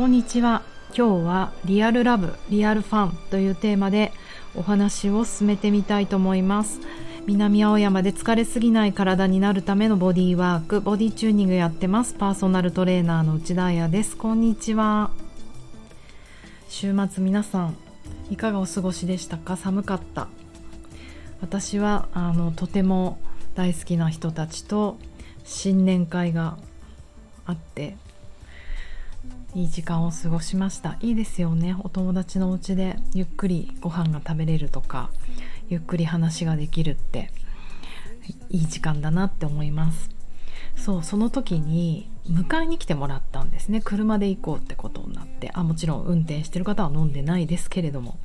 こんにちは。今日はリアルラブリアルファンというテーマでお話を進めてみたいと思います。南青山で疲れすぎない体になるためのボディワークボディチューニングやってます。パーソナルトレーナーの内田彩です。こんにちは。週末皆さんいかがお過ごしでしたか？寒かった。私はあのとても大好きな人たちと新年会があっていい時間を過ごしました。いいですよね。お友達のお家でゆっくりご飯が食べれるとかゆっくり話ができるっていい時間だなって思います。そうその時に迎えに来てもらったんですね。車で行こうってことになって。あもちろん運転してる方は飲んでないですけれども。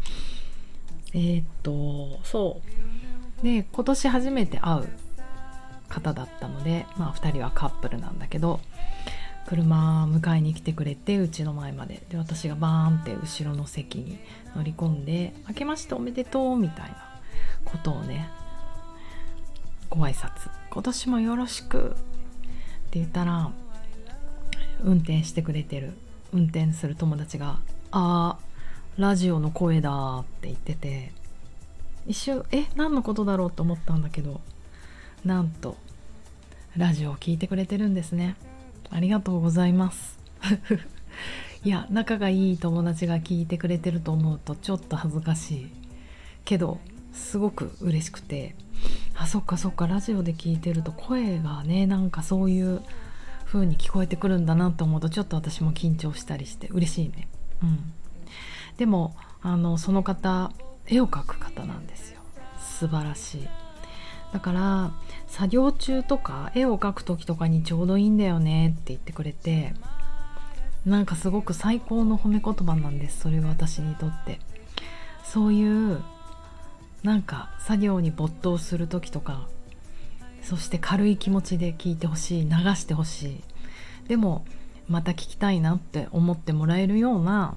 えー、っとそう。で今年初めて会う方だったのでまあ2人はカップルなんだけど車迎えに来てくれてうちの前まで。で私がバーンって後ろの席に乗り込んで「明けましておめでとう」みたいなことをねご挨拶今年もよろしく」って言ったら運転してくれてる運転する友達が「あーラジオの声だ」って言ってて一瞬え何のことだろう？と思ったんだけどなんとラジオを聴いてくれてるんですね。ありがとうございます。いや仲がいい友達が聞いてくれてると思うとちょっと恥ずかしいけどすごく嬉しくて。あそっかそっかラジオで聞いてると声がねなんかそういう風に聞こえてくるんだなと思うとちょっと私も緊張したりして嬉しいね。うん。でもあのその方絵を描く方なんですよ。素晴らしい。だから作業中とか絵を描く時とかにちょうどいいんだよねって言ってくれてなんかすごく最高の褒め言葉なんですそれは私にとって。そういうなんか作業に没頭する時とかそして軽い気持ちで聞いてほしい流してほしい。でもまた聞きたいなって思ってもらえるような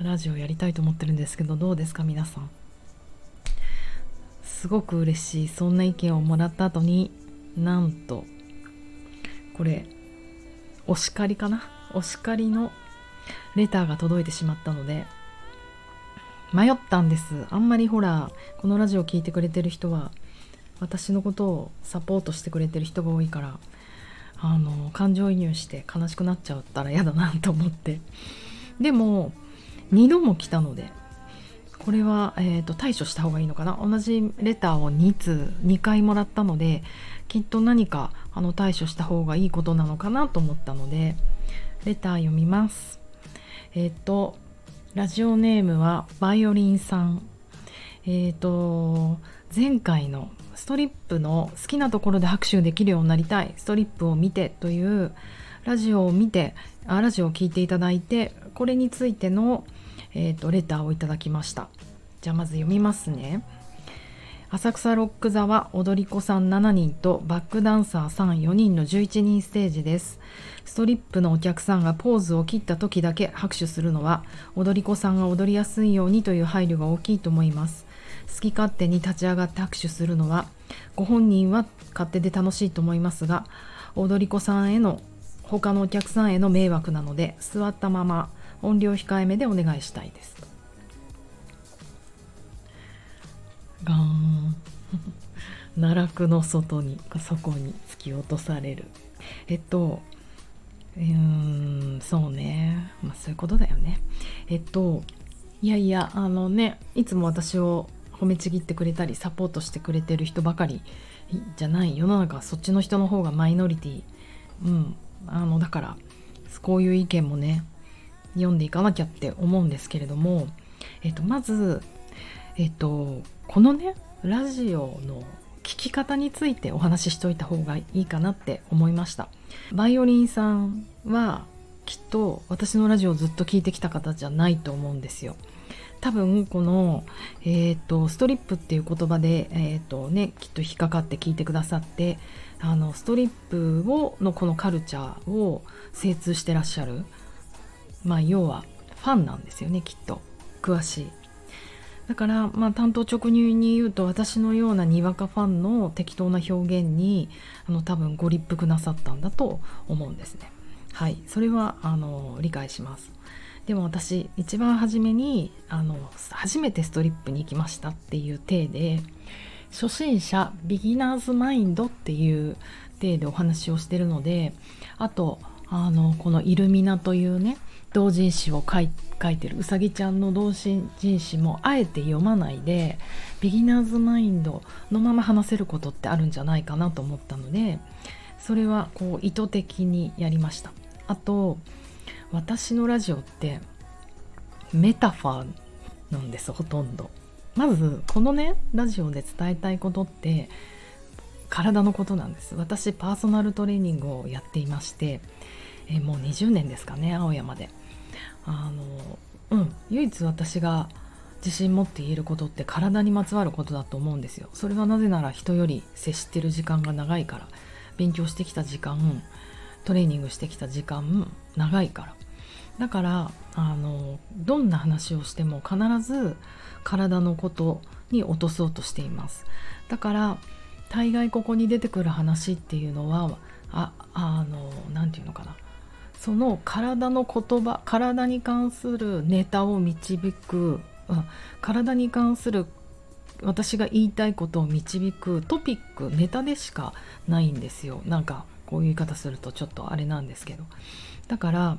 ラジオやりたいと思ってるんですけどどうですか皆さん？すごく嬉しい。そんな意見をもらった後になんとこれお叱りかな？お叱りのレターが届いてしまったので迷ったんです。あんまりほらこのラジオ聴いてくれてる人は私のことをサポートしてくれてる人が多いからあの感情移入して悲しくなっちゃったら嫌だなと思って。でも2度も来たのでこれは、えーと、対処した方がいいのかな？同じレターを2通2回もらったのできっと何かあの対処した方がいいことなのかなと思ったのでレター読みます。えっ、ー、とラジオネームはバイオリンさん。えっ、ー、と前回のストリップの好きなところで拍手できるようになりたいストリップを見てというラジオを見てあラジオを聴いていただいてこれについてのえーと、レターをいただきました。じゃあまず読みますね。浅草ロック座は踊り子さん7人とバックダンサーさん4人の11人ステージです。ストリップのお客さんがポーズを切った時だけ拍手するのは踊り子さんが踊りやすいようにという配慮が大きいと思います。好き勝手に立ち上がって拍手するのはご本人は勝手で楽しいと思いますが踊り子さんへの他のお客さんへの迷惑なので座ったまま音量控えめでお願いしたいです。ガーン。奈落の外にそこに突き落とされる。えっとうんそうね。まあそういうことだよね。えっといやいやあのねいつも私を褒めちぎってくれたりサポートしてくれてる人ばかりじゃない世の中そっちの人の方がマイノリティ。うんあのだからこういう意見もね読んでいかなきゃって思うんですけれども、えっと、まず、えっと、このねラジオの聞き方についてお話ししといた方がいいかなって思いました。バイオリンさんはきっと私のラジオをずっと聞いてきた方じゃないと思うんですよ。多分この、えーと、ストリップっていう言葉で、えーとね、きっと引っかかって聞いてくださってあのストリップをのこのカルチャーを精通してらっしゃるまあ要はファンなんですよねきっと。詳しい。だからまあ担当直入に言うと私のようなにわかファンの適当な表現にあの多分ご立腹なさったんだと思うんですね。はい。それはあの理解します。でも私一番初めにあの初めてストリップに行きましたっていう体で初心者ビギナーズマインドっていう体でお話をしてるのであとあのこのイルミナというね同人誌を書いてるうさぎちゃんの同人誌もあえて読まないでbeginner's mind のまま話せることってあるんじゃないかなと思ったのでそれはこう意図的にやりました。あと私のラジオってメタファーなんですほとんど。まずこのねラジオで伝えたいことって体のことなんです。私パーソナルトレーニングをやっていましてえもう20年ですかね青山で。あのうん唯一私が自信持って言えることって体にまつわることだと思うんですよ。それはなぜなら人より接してる時間が長いから。勉強してきた時間トレーニングしてきた時間長いから。だからあのどんな話をしても必ず体のことに落とそうとしています。だから大概ここに出てくる話っていうのはああの何て言うのかな。その体の言葉体に関するネタを導く、うん、体に関する私が言いたいことを導くトピックネタでしかないんですよ。なんかこういう言い方するとちょっとあれなんですけど。だから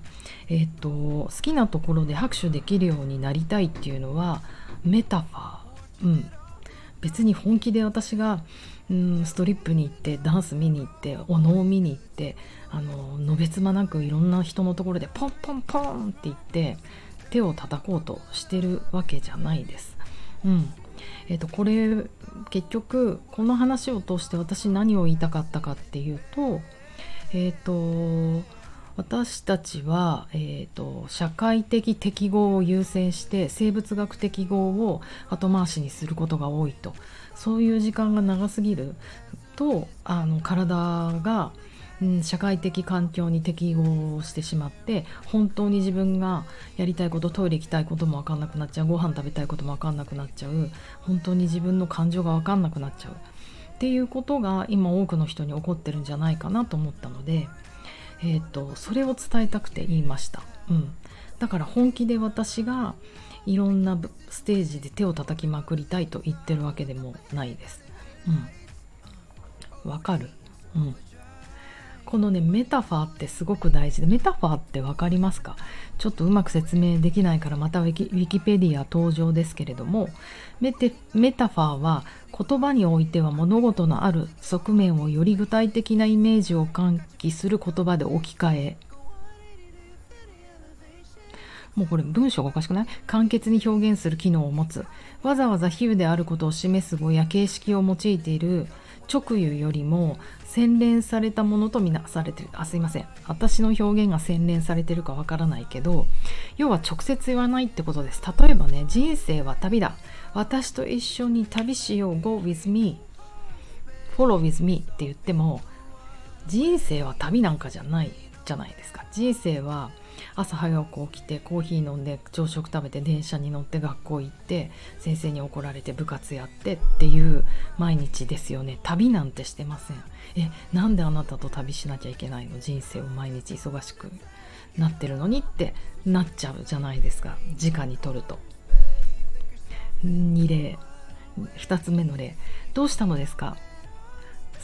えっ、と好きなところで拍手できるようになりたいっていうのはメタファー。うん。別に本気で私がうんストリップに行ってダンス見に行ってお能を見に行ってあののべつまなくいろんな人のところでポンポンポンって言って手を叩こうとしてるわけじゃないです。うんえーと、これ結局この話を通して私何を言いたかったかっていうと,、えーと、私たちは、えーと社会的適合を優先して生物学適合を後回しにすることが多いと。そういう時間が長すぎるとあの体が、うん、社会的環境に適合してしまって本当に自分がやりたいことトイレ行きたいことも分かんなくなっちゃう。ご飯食べたいことも分かんなくなっちゃう。本当に自分の感情が分かんなくなっちゃう。っていうことが今多くの人に起こってるんじゃないかなと思ったので、えーとそれを伝えたくて言いました。うん、だから本気で私がいろんなステージで手を叩きまくりたいと言ってるわけでもないです。うん。わかるうん。このねメタファーってすごく大事でメタファーって分かりますか？ちょっとうまく説明できないからまたウィキウィキペディア登場ですけれどもメテメタファーは言葉においては物事のある側面をより具体的なイメージを喚起する言葉で置き換え。もうこれ文章がおかしくない？簡潔に表現する機能を持つ。わざわざ比喩であることを示す語や形式を用いている直喩よりも洗練されたものとみなされてる。あすいません。私の表現が洗練されてるかわからないけど要は直接言わないってことです。例えばね人生は旅だ。私と一緒に旅しよう。Go with me. Follow with me って言っても人生は旅なんかじゃない。じゃないですか。人生は朝早く起きてコーヒー飲んで朝食食べて電車に乗って学校行って先生に怒られて部活やってっていう毎日ですよね。旅なんてしてません。えなんであなたと旅しなきゃいけないの？人生を毎日忙しくなってるのにってなっちゃうじゃないですか。直に取ると。2例。2つ目の例。どうしたのですか？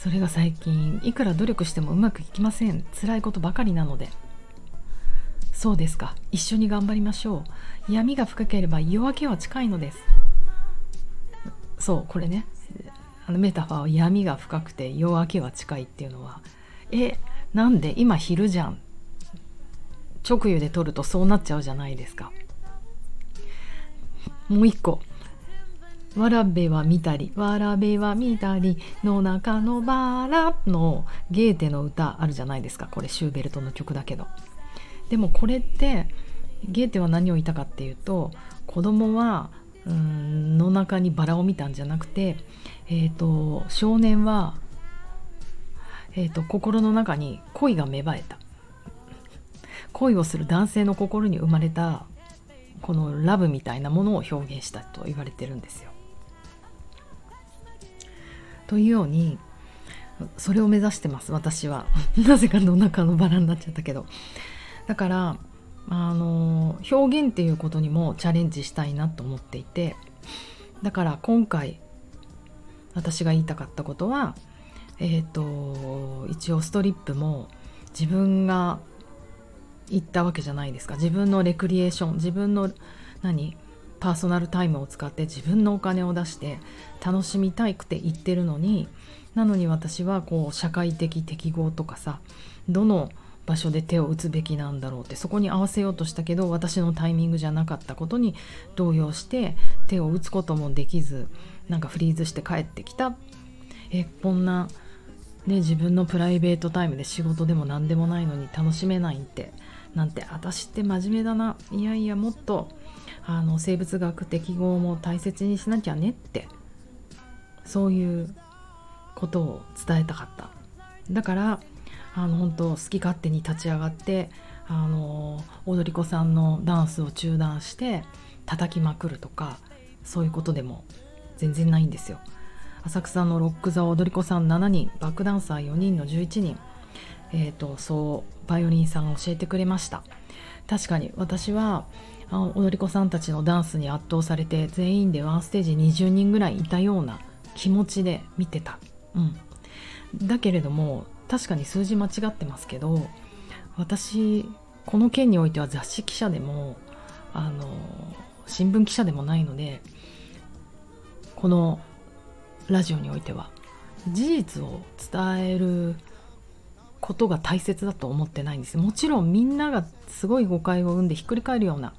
それが最近いくら努力してもうまくいきません。辛いことばかりなので。そうですか。一緒に頑張りましょう。闇が深ければ夜明けは近いのです。そうこれね。あのメタファーは闇が深くて夜明けは近いっていうのは。えなんで？今昼じゃん。直喩で撮るとそうなっちゃうじゃないですか。もう一個。わらべは見たり、わらべは見たり、の中のバラのゲーテの歌あるじゃないですか。これシューベルトの曲だけど。でもこれってゲーテは何を言いたかっていうと子供はうんの中にバラを見たんじゃなくて、えーと、少年は、えーと、心の中に恋が芽生えた恋をする男性の心に生まれたこのラブみたいなものを表現したと言われてるんですよ。というようにそれを目指してます私は。なぜかの中のバラになっちゃったけど。だからあの表現っていうことにもチャレンジしたいなと思っていて。だから今回私が言いたかったことはえっ、ー、と一応ストリップも自分が行ったわけじゃないですか。自分のレクリエーション自分の何パーソナルタイムを使って自分のお金を出して楽しみたいくて行ってるのになのに私はこう社会的適合とかさどの場所で手を打つべきなんだろうってそこに合わせようとしたけど私のタイミングじゃなかったことに動揺して手を打つこともできずなんかフリーズして帰ってきた。えこんな、ね、自分のプライベートタイムで仕事でも何でもないのに楽しめないってなんて私って真面目だな。いやいやもっとあの生物学適合も大切にしなきゃねってそういうことを伝えたかった。だからあの本当好き勝手に立ち上がってあの踊り子さんのダンスを中断して叩きまくるとかそういうことでも全然ないんですよ。浅草のロック座踊り子さん7人バックダンサー4人の11人。えーと、そうバイオリンさんが教えてくれました。確かに私は踊り子さんたちのダンスに圧倒されて全員でワンステージ20人ぐらいいたような気持ちで見てた、うん、だけれども確かに数字間違ってますけど私この件においては雑誌記者でもあの新聞記者でもないのでこのラジオにおいては事実を伝えることが大切だと思ってないんです。もちろんみんながすごい誤解を生んでひっくり返るような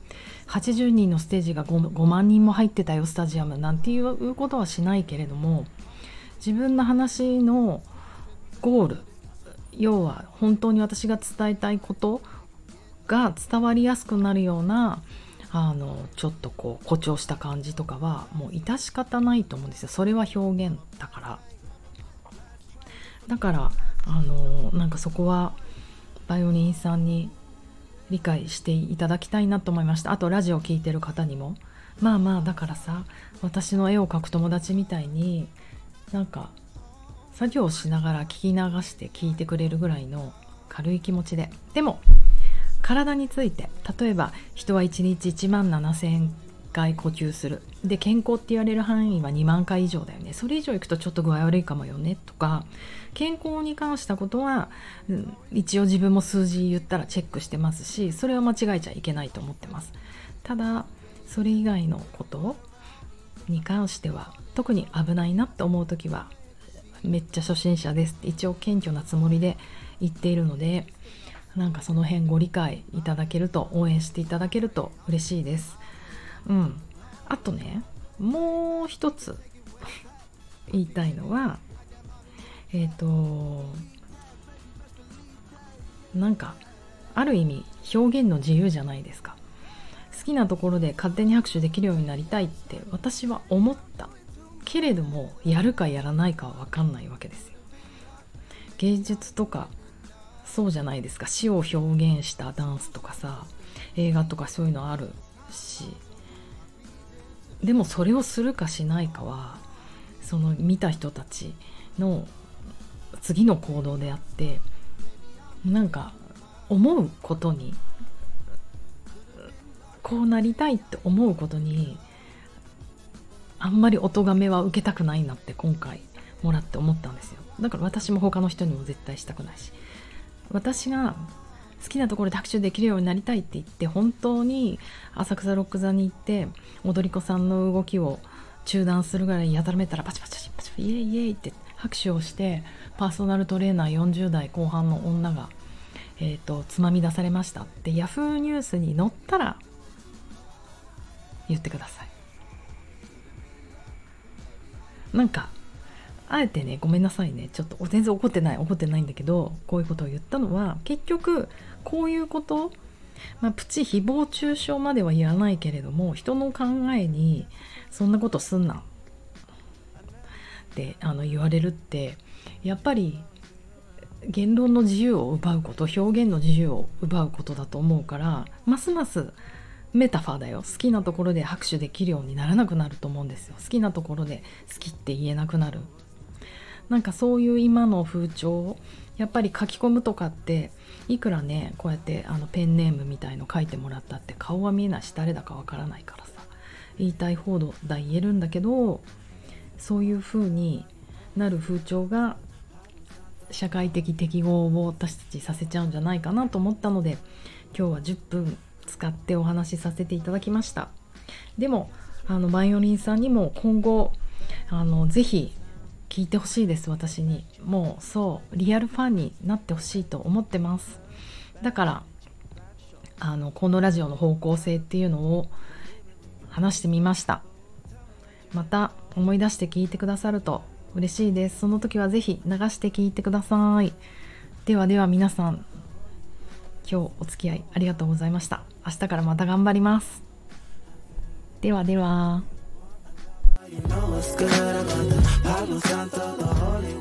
80人のステージが 5, 5万人も入ってたよスタジアムなんていうことはしないけれども自分の話のゴール要は本当に私が伝えたいことが伝わりやすくなるようなあのちょっとこう誇張した感じとかはもう致し方ないと思うんですよ。それは表現だから。だからあのなんかそこはバイオリンさんに理解していただきたいなと思いました。あとラジオ聴いてる方にも。まあまあだからさ私の絵を描く友達みたいになんか作業しながら聞き流して聞いてくれるぐらいの軽い気持ちで。でも体について例えば人は1日1万7000回呼吸する。で健康って言われる範囲は2万回以上だよね。それ以上いくとちょっと具合悪いかもよねとか。健康に関したことは、うん、一応自分も数字言ったらチェックしてますしそれは間違えちゃいけないと思ってます。ただそれ以外のことに関しては特に危ないなって思う時はめっちゃ初心者ですって一応謙虚なつもりで言っているのでなんかその辺ご理解いただけると応援していただけると嬉しいです。うん。あとねもう一つ 言いたいのはえっ、ー、となんかある意味表現の自由じゃないですか。好きなところで勝手に拍手できるようになりたいって私は思った。けれどもやるかやらないかは分かんないわけですよ。芸術とかそうじゃないですか。死を表現したダンスとかさ映画とかそういうのあるし。でもそれをするかしないかはその見た人たちの次の行動であってなんか思うことにこうなりたいって思うことにあんまりお咎めは受けたくないなって今回もらって思ったんですよ。だから私も他の人にも絶対したくないし。私が好きなところで拍手できるようになりたいって言って本当に浅草ロック座に行って踊り子さんの動きを中断するぐらいやたらめたらパチパチパチパチイエイイエイって拍手をしてパーソナルトレーナー40代後半の女が、えーと、つまみ出されましたってヤフーニュースに載ったら言ってください。なんかあえてねごめんなさいね。ちょっと全然怒ってない怒ってないんだけどこういうことを言ったのは結局こういうことまあ、プチ誹謗中傷までは言わないけれども人の考えにそんなことすんな。ってあの言われるってやっぱり言論の自由を奪うこと表現の自由を奪うことだと思うからますますメタファーだよ。好きなところで拍手できるようにならなくなると思うんですよ。好きなところで好きって言えなくなる。なんかそういう今の風潮やっぱり書き込むとかっていくらねこうやってあのペンネームみたいの書いてもらったって顔は見えないし誰だかわからないからさ言いたい放題言えるんだけどそういう風になる風潮が社会的適合を私たちさせちゃうんじゃないかなと思ったので今日は10分使ってお話しさせていただきました。でもあのバイオリンさんにも今後あのぜひ聞いてほしいです私に。もうそうリアルファンになってほしいと思ってます。だからあのこのラジオの方向性っていうのを話してみました。また思い出して聞いてくださると嬉しいです。その時は是非流して聞いてください。ではでは皆さん今日お付き合いありがとうございました。明日からまた頑張ります。ではでは。You know what's good about the Palo Santo, the holy